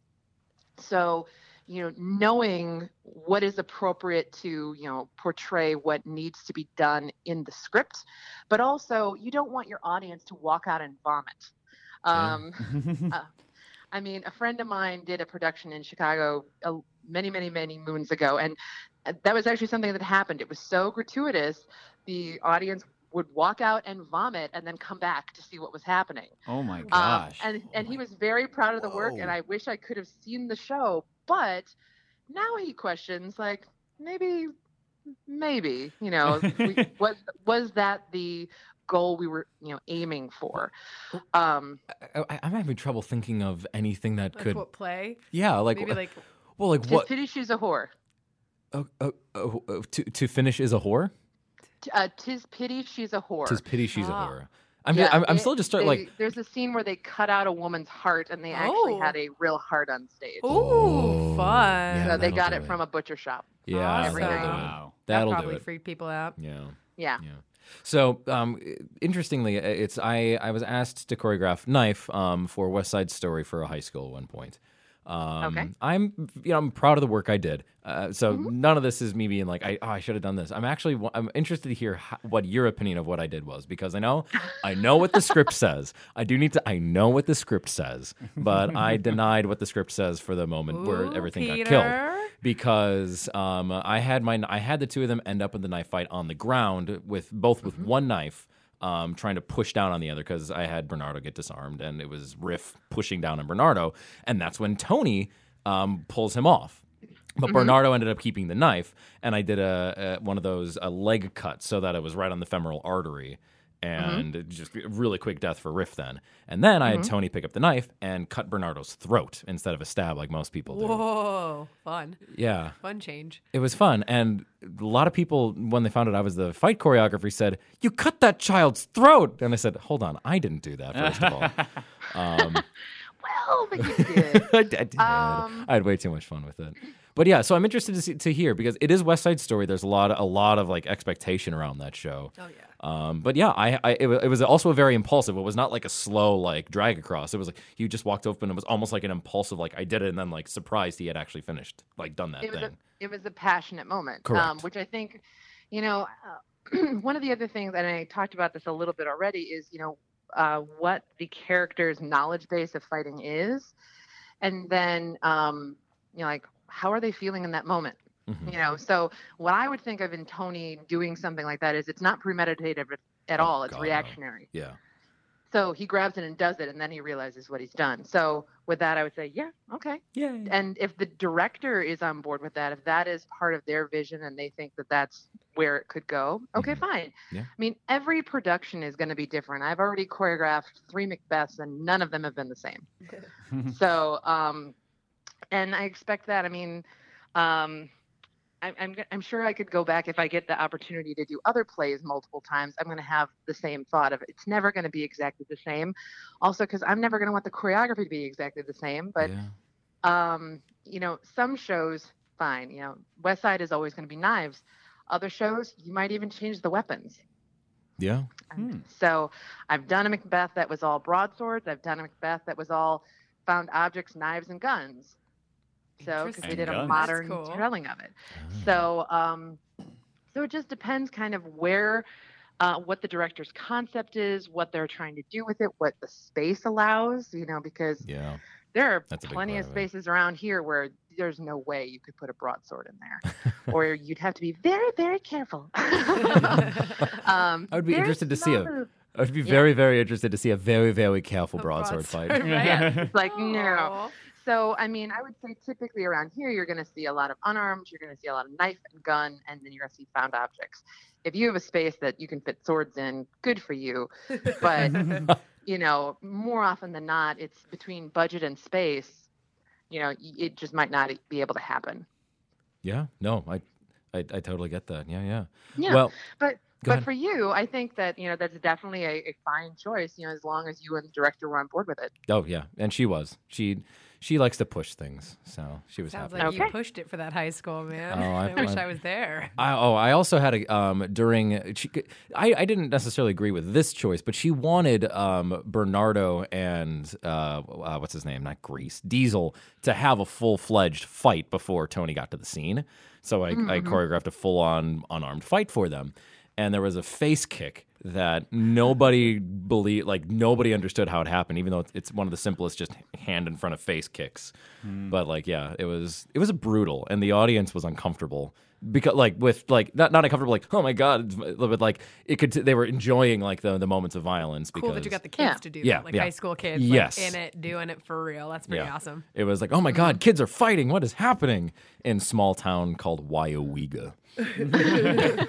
So, you know, knowing what is appropriate to, you know, portray what needs to be done in the script, but also you don't want your audience to walk out and vomit. Um, uh, I mean, a friend of mine did a production in Chicago uh, many, many, many moons ago, and uh, that was actually something that happened. It was so gratuitous, the audience would walk out and vomit, and then come back to see what was happening. Oh my Um, gosh. and and he was very proud of the work, and I wish I could have seen the show. But now he questions, like maybe, maybe you know, we, was was that the goal we were you know aiming for? Um, I, I, I'm having trouble thinking of anything that Like could. what play? yeah, like Maybe like well, like Tis what? pity she's a whore. Oh, oh, oh, oh, to to finish is a whore. Uh, tis pity she's a whore. Tis pity she's Ah. a whore. I'm, Yeah, I'm, I'm they- still just starting like there's a scene where they cut out a woman's heart, and they actually Oh. had a real heart on stage. Ooh, Oh, fun. yeah. so they got it it. from a butcher shop. yeah, Every that'll night. do it. Wow. that That'll do probably it. freaked people out. Yeah. Yeah. Yeah. So, um, interestingly, it's I I was asked to choreograph Knife um, for West Side Story for a high school at one point. Um, Okay. I'm you know I'm proud of the work I did. Uh, so Mm-hmm. none of this is me being like I oh, I should have done this. I'm actually I'm interested to hear how, what your opinion of what I did was because I know I know what the script says. I do need to I know what the script says, but I denied what the script says for the moment where Ooh, everything got killed because um, I had my I had the two of them end up in the knife fight on the ground with both with one knife. Um, trying to push down on the other because I had Bernardo get disarmed and it was Riff pushing down on Bernardo, and that's when Tony um, pulls him off. But Bernardo ended up keeping the knife, and I did a, a one of those a leg cut so that it was right on the femoral artery, and it just really quick death for Riff then. And then I had Tony pick up the knife and cut Bernardo's throat instead of a stab like most people do. Whoa, fun, Yeah, fun change. it was fun, and a lot of people when they found out I was the fight choreographer said, "You cut that child's throat," and I said, "Hold on, I didn't do that first of all." Um, Well, but you did. I did. Um, I had way too much fun with it. But yeah, so I'm interested to see, to hear because it is West Side Story. There's a lot of, a lot of like expectation around that show. Oh yeah. Um, but yeah, I, I it, it was also very impulsive. It was not like a slow like drag across. It was like he just walked open. It was almost like an impulsive like I did it and then like surprised he had actually finished like done that it was thing. a, it was a passionate moment um, which i think you know uh, one of the other things and i talked about this a little bit already is you know uh, what the character's knowledge base of fighting is and then um, you know like how are they feeling in that moment Mhm. you know so what i would think of in tony doing something like that is it's not premeditated at Oh, all it's God, no. reactionary Yeah. so he grabs it and does it and then he realizes what he's done so with that i would say yeah okay Yeah. and if the director is on board with that if that is part of their vision and they think that that's where it could go okay Mhm. fine Yeah. i mean every production is going to be different i've already choreographed three macbeths and none of them have been the same so um and i expect that i mean um I'm, I'm, g- I'm sure I could go back if I get the opportunity to do other plays multiple times. I'm going to have the same thought of it's never going to be exactly the same. Also, because I'm never going to want the choreography to be exactly the same. But yeah. um, you know, some shows, fine. You know, West Side is always going to be knives. Other shows, you might even change the weapons. Yeah. Hmm. So I've done a Macbeth that was all broadswords. I've done a Macbeth that was all found objects, knives, and guns. So because they Interesting. did a Guns. modern That's cool. telling of it. Ah. So um, so it just depends kind of where. Uh, what the director's concept is, what they're trying to do with it, what the space allows, you know, because Yeah. there are That's plenty part of of spaces around here where there's no way you could put a broadsword in there, or you'd have to be very, very careful. um, I would be interested to see a- small- I would be Yeah. very, very interested to see a very, very careful broadsword, broadsword fight. fight. Yeah, it's like no. So I mean, I would say typically around here you're going to see a lot of unarmed, you're going to see a lot of knife and gun, and then you're going to see found objects. If you have a space that you can fit swords in, good for you. But you know, more often than not, it's between budget and space. You know, it just might not be able to happen. Yeah. No, I, I, I totally get that. Yeah, yeah. Yeah. Well, but but ahead. for you, I think that you know that's definitely a, a fine choice. You know, as long as you and the director were on board with it. Oh yeah, and she was. She she likes to push things, so she was Sounds happy. like you Okay. pushed it for that high school, man. Oh, I- I, wish I- I was there. I, oh, I also had a um during. She, I I didn't necessarily agree with this choice, but she wanted um Bernardo and uh, uh what's his name, not Grease, Diesel, to have a full fledged fight before Tony got to the scene. So I, I choreographed a full on unarmed fight for them, and there was a face kick that nobody believed, like nobody understood how it happened, even though it's one of the simplest, just hand in front of face kicks. Hmm. But like, yeah, it was it was brutal, and the audience was uncomfortable because like with like not not uncomfortable, like oh my god, but like it could they were enjoying like the the moments of violence. Because Cool that you got the kids Yeah. to do Yeah, that, like yeah. high school kids, Yes. like in it, doing it for real. That's pretty Yeah. awesome. It was like, oh my God, kids are fighting. What is happening in small town called Weyauwega?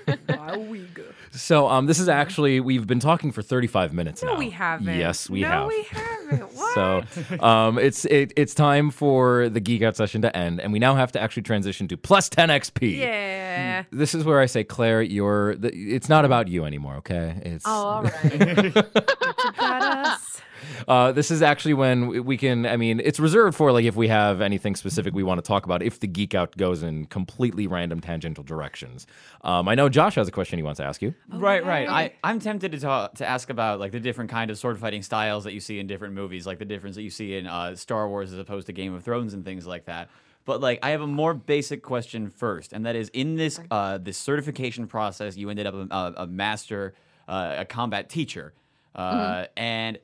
So um, this is actually we've been talking for 35 minutes No, now. we haven't. Yes, we have. no, have. we haven't. What? So um, it's it, it's time for the geek out session to end, and we now have to actually transition to plus 10 XP. yeah. This is where I say, Claire, you're. The, it's not about you anymore, okay? It's Oh, all right. it's About us. Uh, this is actually when we can. I mean, it's reserved for like if we have anything specific we want to talk about. If the geek out goes in completely random tangential directions. Um, I know Josh has a question he wants to ask you. Right, right. I, I'm tempted to talk, to ask about like the different kind of sword fighting styles that you see in different movies, like the difference that you see in uh, Star Wars as opposed to Game of Thrones and things like that. But like, I have a more basic question first, and that is in this uh, this certification process, you ended up a, a, a master, uh, a combat teacher, uh, and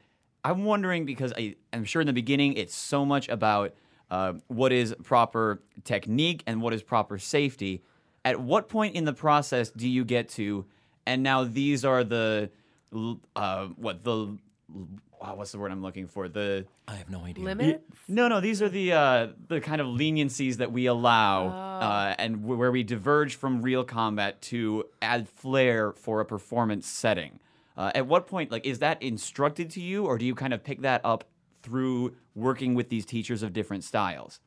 I'm wondering because I, I'm sure in the beginning it's so much about uh, what is proper technique and what is proper safety. At what point in the process do you get to, and now these are the, uh, what the, wow, what's the word I'm looking for? The I have no idea. Limit? no, no, these are the uh, the kind of leniencies that we allow, Oh. uh, and w- where we diverge from real combat to add flair for a performance setting. Uh, at what point, like, is that instructed to you, or do you kind of pick that up through working with these teachers of different styles?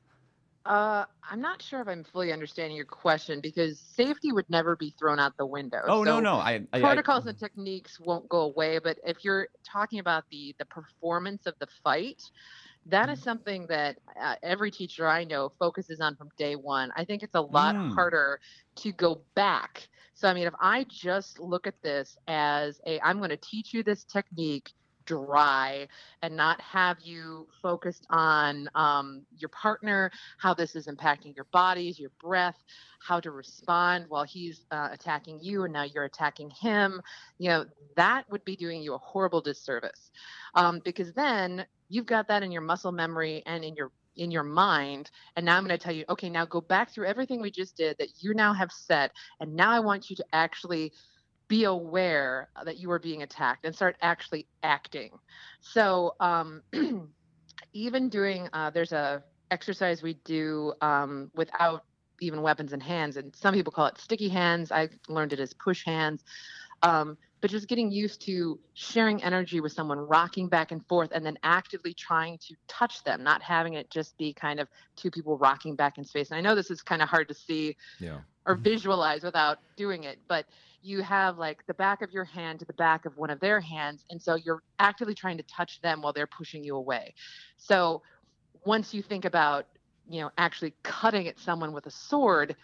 Uh, I'm not sure if I'm fully understanding your question because safety would never be thrown out the window. Oh no, So no, I, I, I protocols and techniques won't go away but if you're talking about the the performance of the fight that Mm-hmm. something that uh, every teacher i know focuses on from day one i think it's a lot Mm. harder to go back so i mean if i just look at this as a i'm going to teach you this technique dry and not have you focused on um, your partner how this is impacting your bodies your breath how to respond while he's uh, attacking you and now you're attacking him you know that would be doing you a horrible disservice. Um, because then you've got that in your muscle memory and in your in your mind and now i'm going to tell you okay now go back through everything we just did that you now have set and now i want you to actually be aware that you are being attacked and start actually acting. So um, even doing uh, there's a exercise we do um, without even weapons in hands and some people call it sticky hands. I learned it as push hands. Um, but just getting used to sharing energy with someone rocking back and forth and then actively trying to touch them not having it just be kind of two people rocking back in space. And i know this is kind of hard to see Yeah. or visualize without doing it but you have like the back of your hand to the back of one of their hands and so you're actively trying to touch them while they're pushing you away so once you think about you know actually cutting at someone with a sword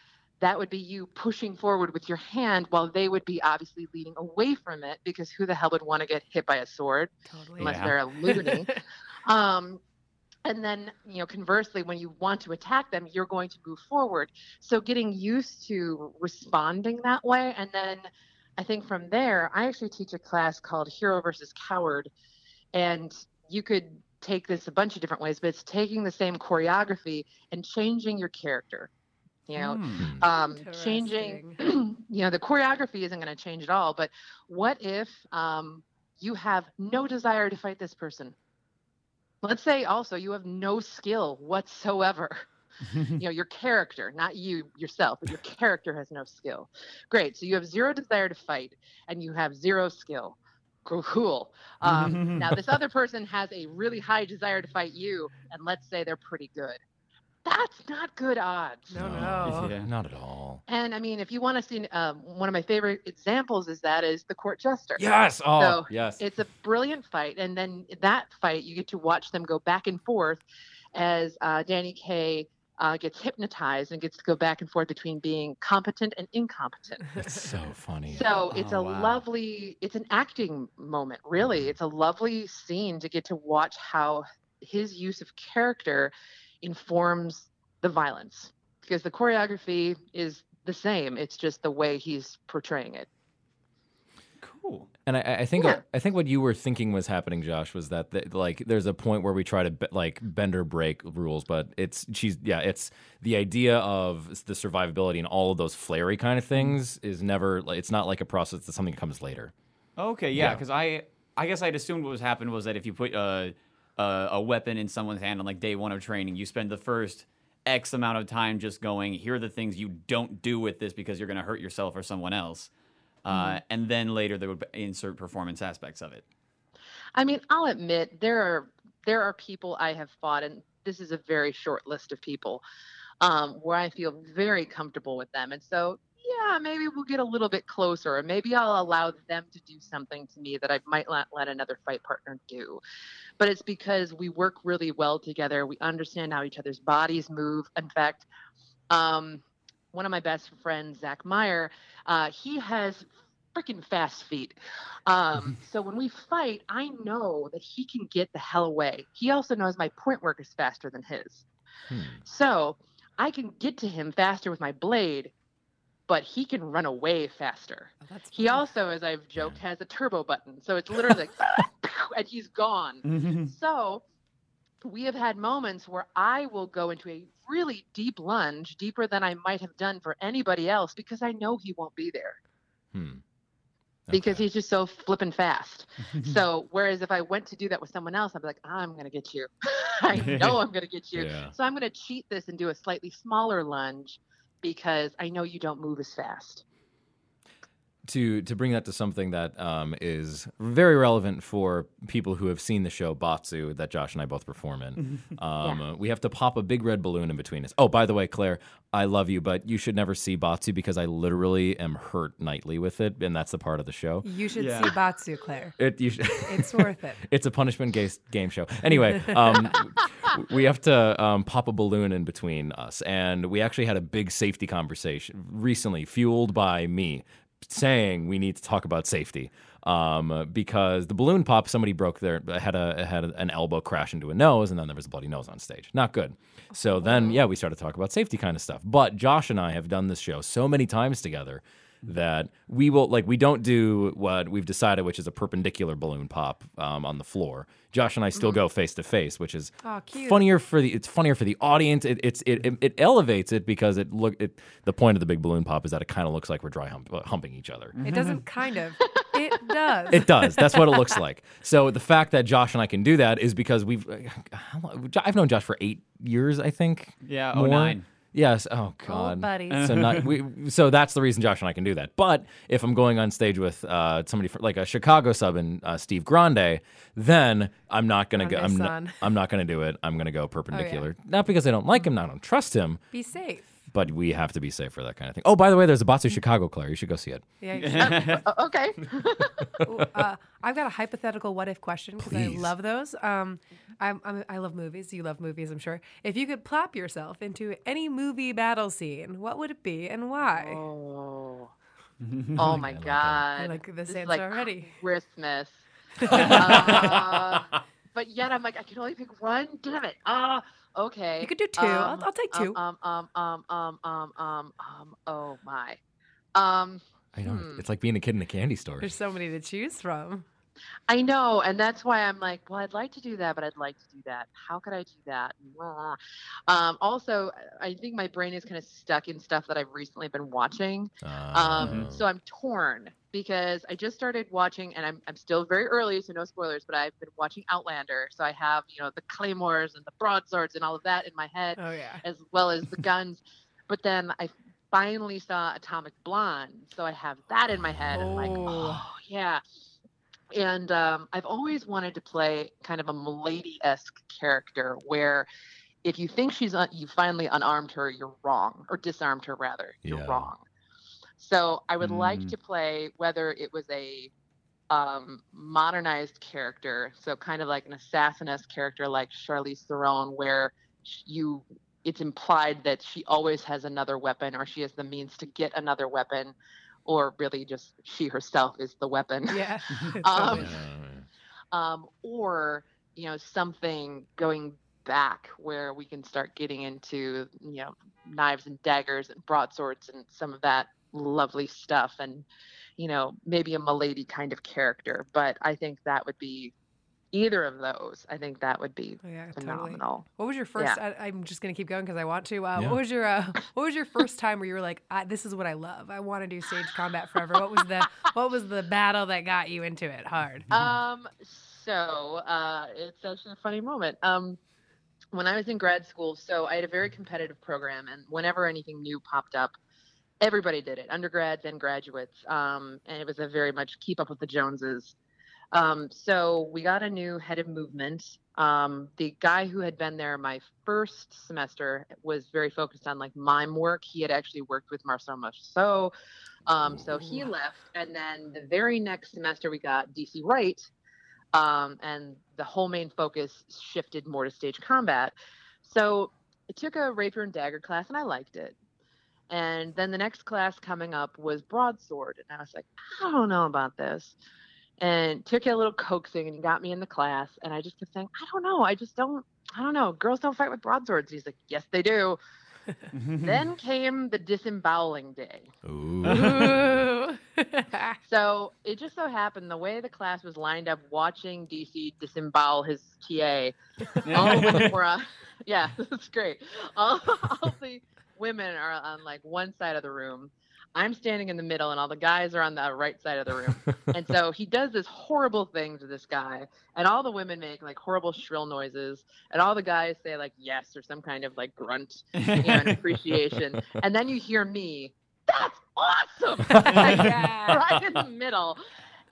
that would be you pushing forward with your hand while they would be obviously leaning away from it because who the hell would want to get hit by a sword Totally. unless Yeah. they're a loony um, and then you know conversely when you want to attack them you're going to move forward. So getting used to responding that way. And then i think from there i actually teach a class called hero versus coward. And you could take this a bunch of different ways but it's taking the same choreography and changing your character you know Hmm. um, changing you know the choreography isn't going to change at all but what if um, you have no desire to fight this person let's say also you have no skill whatsoever. You know your character not you yourself but your character has no skill. Great so you have zero desire to fight and you have zero skill. Cool. Um, now this other person has a really high desire to fight you and let's say they're pretty good that's not good odds No, no. Yeah. Not at all. and I mean, if you want to see um, one of my favorite examples is that is the court jester. Yes. Oh, So, yes. It's a brilliant fight, and then that fight you get to watch them go back and forth, as uh, Danny Kaye uh, gets hypnotized and gets to go back and forth between being competent and incompetent. It's so funny. So it's Oh, a wow. lovely, it's an acting moment, really. It's a lovely scene to get to watch how his use of character informs the violence because the choreography is the same. It's just the way he's portraying it. Cool. And I, I think Yeah. I think what you were thinking was happening, Josh, was that the, like there's a point where we try to be, like bend or break rules, but it's she's yeah, it's the idea of the survivability and all of those flary kind of things is never like it's not like a process that something comes later. Okay, yeah, Yeah. because I I guess I'd assumed what was happened was that if you put uh, uh, a weapon in someone's hand on like day one of training, you spend the first X amount of time just going, here are the things you don't do with this because you're going to hurt yourself or someone else. Uh, and then later they would insert performance aspects of it. I mean, I'll admit there are there are people I have fought, and this is a very short list of people um, where I feel very comfortable with them, and so yeah, maybe we'll get a little bit closer, or maybe I'll allow them to do something to me that I might not let another fight partner do. But it's because we work really well together. We understand how each other's bodies move. In fact, um, one of my best friends, Zach Meyer, uh, he has freaking fast feet. Um, so when we fight, I know that he can get the hell away. He also knows my point work is faster than his. Hmm. So I can get to him faster with my blade, but he can run away faster. Oh, that's He also, as I've joked, has a turbo button. So it's literally like, and he's gone. So we have had moments where I will go into a really deep lunge, deeper than I might have done for anybody else, because I know he won't be there Hmm. because he's just so flippin' fast. so whereas if I went to do that with someone else, I'd be like, I'm gonna get you. I know I'm gonna get you. Yeah. So I'm gonna cheat this and do a slightly smaller lunge because I know you don't move as fast. To to bring that to something that um, is very relevant for people who have seen the show Batsu that Josh and I both perform in. Um, We have to pop a big red balloon in between us. Oh, by the way, Claire, I love you, but you should never see Batsu because I literally am hurt nightly with it, and that's the part of the show. You should Yeah. see Batsu, Claire. It, you should, It's worth it. it's a punishment ga- game show. Anyway, um, we have to um, pop a balloon in between us, and we actually had a big safety conversation recently, fueled by me saying we need to talk about safety. Um, because the balloon pop, somebody broke their had a had an elbow crash into a nose, and then there was a bloody nose on stage. Not good. So then, yeah, we started to talk about safety kind of stuff. But Josh and I have done this show so many times together that we will like we don't do what we've decided, which is a perpendicular balloon pop um, on the floor. Josh and I still go face to face, which is Aw, cute. funnier for the it's funnier for the audience. It, it's it, it it elevates it because it look it the point of the big balloon pop is that it kind of looks like we're dry hump, uh, humping each other. It doesn't kind of. It does. It does. That's what it looks like. So the fact that Josh and I can do that is because we've how long- I've known Josh for eight years, I think. Yeah, More? 09. Yes. Oh Old God. buddies. So not we. So that's the reason Josh and I can do that. But if I'm going on stage with uh, somebody for, like a Chicago sub and uh, Steve Grande, then I'm not gonna go. I'm not. I'm not gonna do it. I'm gonna go perpendicular. Not because I don't like him. Not I don't trust him. Be safe. But we have to be safe for that kind of thing. Oh, by the way, there's a Batsu Chicago, Claire. You should go see it. Yeah. Uh, okay. Uh, I've got a hypothetical what if question because I love those. Um, I'm, I'm, I love movies. You love movies, I'm sure. If you could plop yourself into any movie battle scene, what would it be and why? Oh. Oh my I like I god. like this This is answer like already. Christmas. Uh, but yet I'm like, I can only pick one. Damn it. Ah, okay. You could do two. I'll- I'll take two. Um, um, um, um, um, um, um, oh my. Um, I know. Hmm. It's like being a kid in a candy store. There's so many to choose from. I know, and that's why I'm like, well, I'd like to do that, but I'd like to do that. How could I do that? Um, also, I think my brain is kind of stuck in stuff that I've recently been watching. Um, Oh. so I'm torn because I just started watching, and I'm I'm still very early, so no spoilers. But I've been watching Outlander, so I have you know the claymores and the broadswords and all of that in my head, Oh yeah. as well as the guns. But then I finally saw Atomic Blonde, so I have that in my head, and I'm like, Oh. oh yeah. And um, I've always wanted to play kind of a Milady-esque character where. If you think she's un- you finally unarmed her, you're wrong, or disarmed her rather, you're Yeah. wrong. So I would like Mm. to play whether it was a um, modernized character, so kind of like an assassiness character like Charlize Theron, where you it's implied that she always has another weapon or she has the means to get another weapon, or really just she herself is the weapon. Yeah. Um, um, or you know something going back where we can start getting into you know knives and daggers and broadswords and some of that lovely stuff and you know maybe a milady kind of character but i think that would be either of those i think that would be yeah, totally. phenomenal What was your first? I, I'm just gonna keep going because I want to. Uh, Yeah. What was your uh, What was your first time where you were like, I, "This is what I love. I want to do stage combat forever." What was the What was the battle that got you into it hard? Um, so uh, it's actually a funny moment. Um, when I was in grad school, so I had a very competitive program, and whenever anything new popped up, everybody did it, undergrads and graduates. Um, and it was a very much keep up with the Joneses. Um, so we got a new head of movement. Um, the guy who had been there my first semester was very focused on like mime work. He had actually worked with Marcel Marceau. Um, so he left, and then the very next semester we got DC Wright, um, and the whole main focus shifted more to stage combat. So I took a rapier and dagger class, and I liked it. And then the next class coming up was broadsword, and I was like, I don't know about this. And took a little coaxing, and he got me in the class, and I just kept saying, I don't know, I just don't, I don't know. Girls don't fight with broadswords. He's like, Yes, they do. then came the disemboweling day. Ooh. Ooh. So it just so happened the way the class was lined up, watching DC disembowel his TA, all the women were on. Uh, yeah, that's great. All, all the women are on like one side of the room. I'm standing in the middle, and all the guys are on the right side of the room. and so he does this horrible thing to this guy, and all the women make like horrible shrill noises, and all the guys say like yes or some kind of like grunt, you know, an appreciation. And then you hear me, that's awesome, Yeah. right in the middle.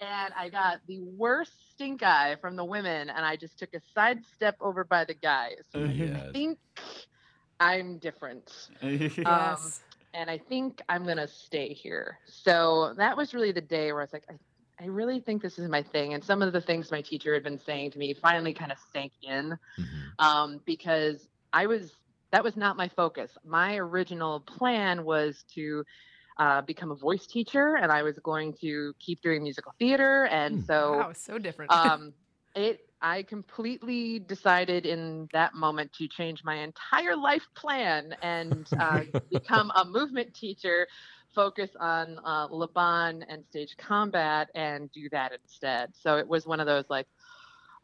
And I got the worst stink eye from the women, and I just took a side step over by the guys. Oh, I Yes. think I'm different yes. and I think I'm gonna stay here. So that was really the day where I was like, I, I really think this is my thing. And some of the things my teacher had been saying to me finally kind of sank in Mhm. um, because I was that was not my focus. My original plan was to uh, become a voice teacher, and I was going to keep doing musical theater. And Hmm. so wow, so different. um, it I completely decided in that moment to change my entire life plan and uh, become a movement teacher, focus on uh, Laban and stage combat, and do that instead. So it was one of those like,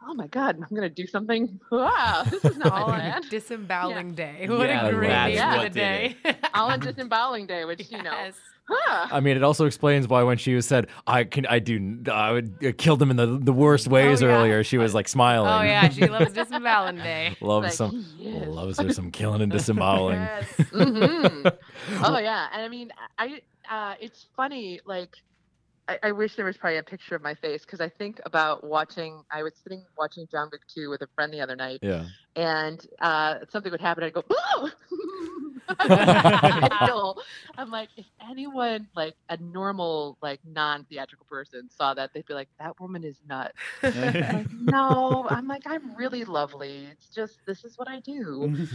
oh my god, I'm gonna do something. Wow, this is not all my on plan. disemboweling day. What Yeah, a great name for the day. All on disemboweling day, which you know, Yes. Huh. I mean, it also explains why when she was said, "I can, I do, I would uh, kill them in the the worst ways" Oh, yeah. earlier, she was like smiling. Oh yeah, she loves disemboweling day. loves Like, some, yes. loves her some killing and disemboweling. Yes. hmm Oh yeah, and I mean, I uh, it's funny. Like, I, I wish there was probably a picture of my face because I think about watching. I was sitting watching John Wick two with a friend the other night, Yeah. And uh, something would happen. I'd go, "Boo!" I feel- I'm like, if anyone like a normal like non theatrical person saw that, they'd be like, that woman is nuts. I'm like, no, I'm like, I'm really lovely. It's just this is what I do.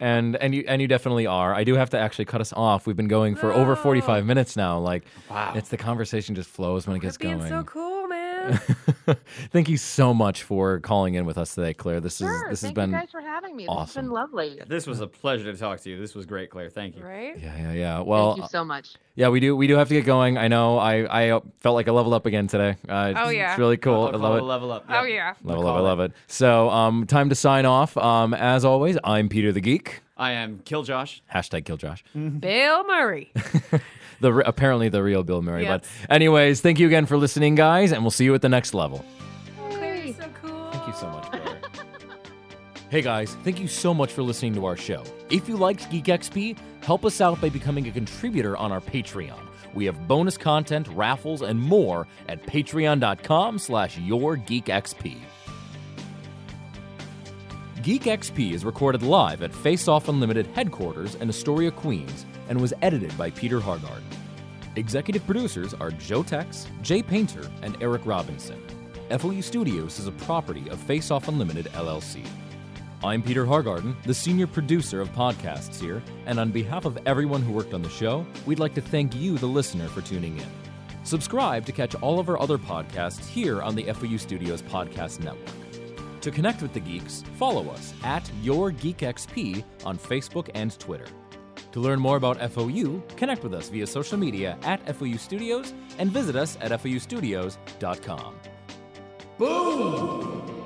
and and you and you definitely are. I do have to actually cut us off. We've been going for over 45 minutes now. Like wow. it's the conversation just flows when it Quit gets being going. so cool, man. Thank you so much for calling in with us today, Claire. This is Sure, this has been you guys for having me. Awesome. This has been lovely. This was a pleasure to talk to you. This was great, Claire. Thank you. right? yeah yeah yeah. Well, Thank you so much. yeah, we do we do have to get going. I know. I I uh, felt like I leveled up again today. Uh, Oh, yeah. it's really cool. I'll I love it it. Level up. Oh yeah. Level We'll up, I love it. So, um, time to sign off. Um, as always, I'm Peter the Geek. I am Kill Josh. Hashtag kill Josh. Bill Murray. The apparently the real Bill Murray. Yes. But anyways, thank you again for listening, guys, and we'll see you at the next level. Oh, Claire, you're so cool. Thank you so much, hey guys, thank you so much for listening to our show. If you liked Geek XP, help us out by becoming a contributor on our Patreon. We have bonus content, raffles, and more at patreon.com slash yourgeekxp. Geek XP is recorded live at Face Off Unlimited headquarters in Astoria, Queens, and was edited by Peter Hargard. Executive producers are Joe Tex, Jay Painter, and Eric Robinson. FOU Studios is a property of Face Off Unlimited LLC. I'm Peter Hargarden, the senior producer of podcasts here, and on behalf of everyone who worked on the show, we'd like to thank you, the listener, for tuning in. Subscribe to catch all of our other podcasts here on the FOU Studios Podcast Network. To connect with the geeks, follow us at Your Geek XP on Facebook and Twitter. To learn more about FOU, connect with us via social media at FOU Studios and visit us at FOUstudios.com. Boom!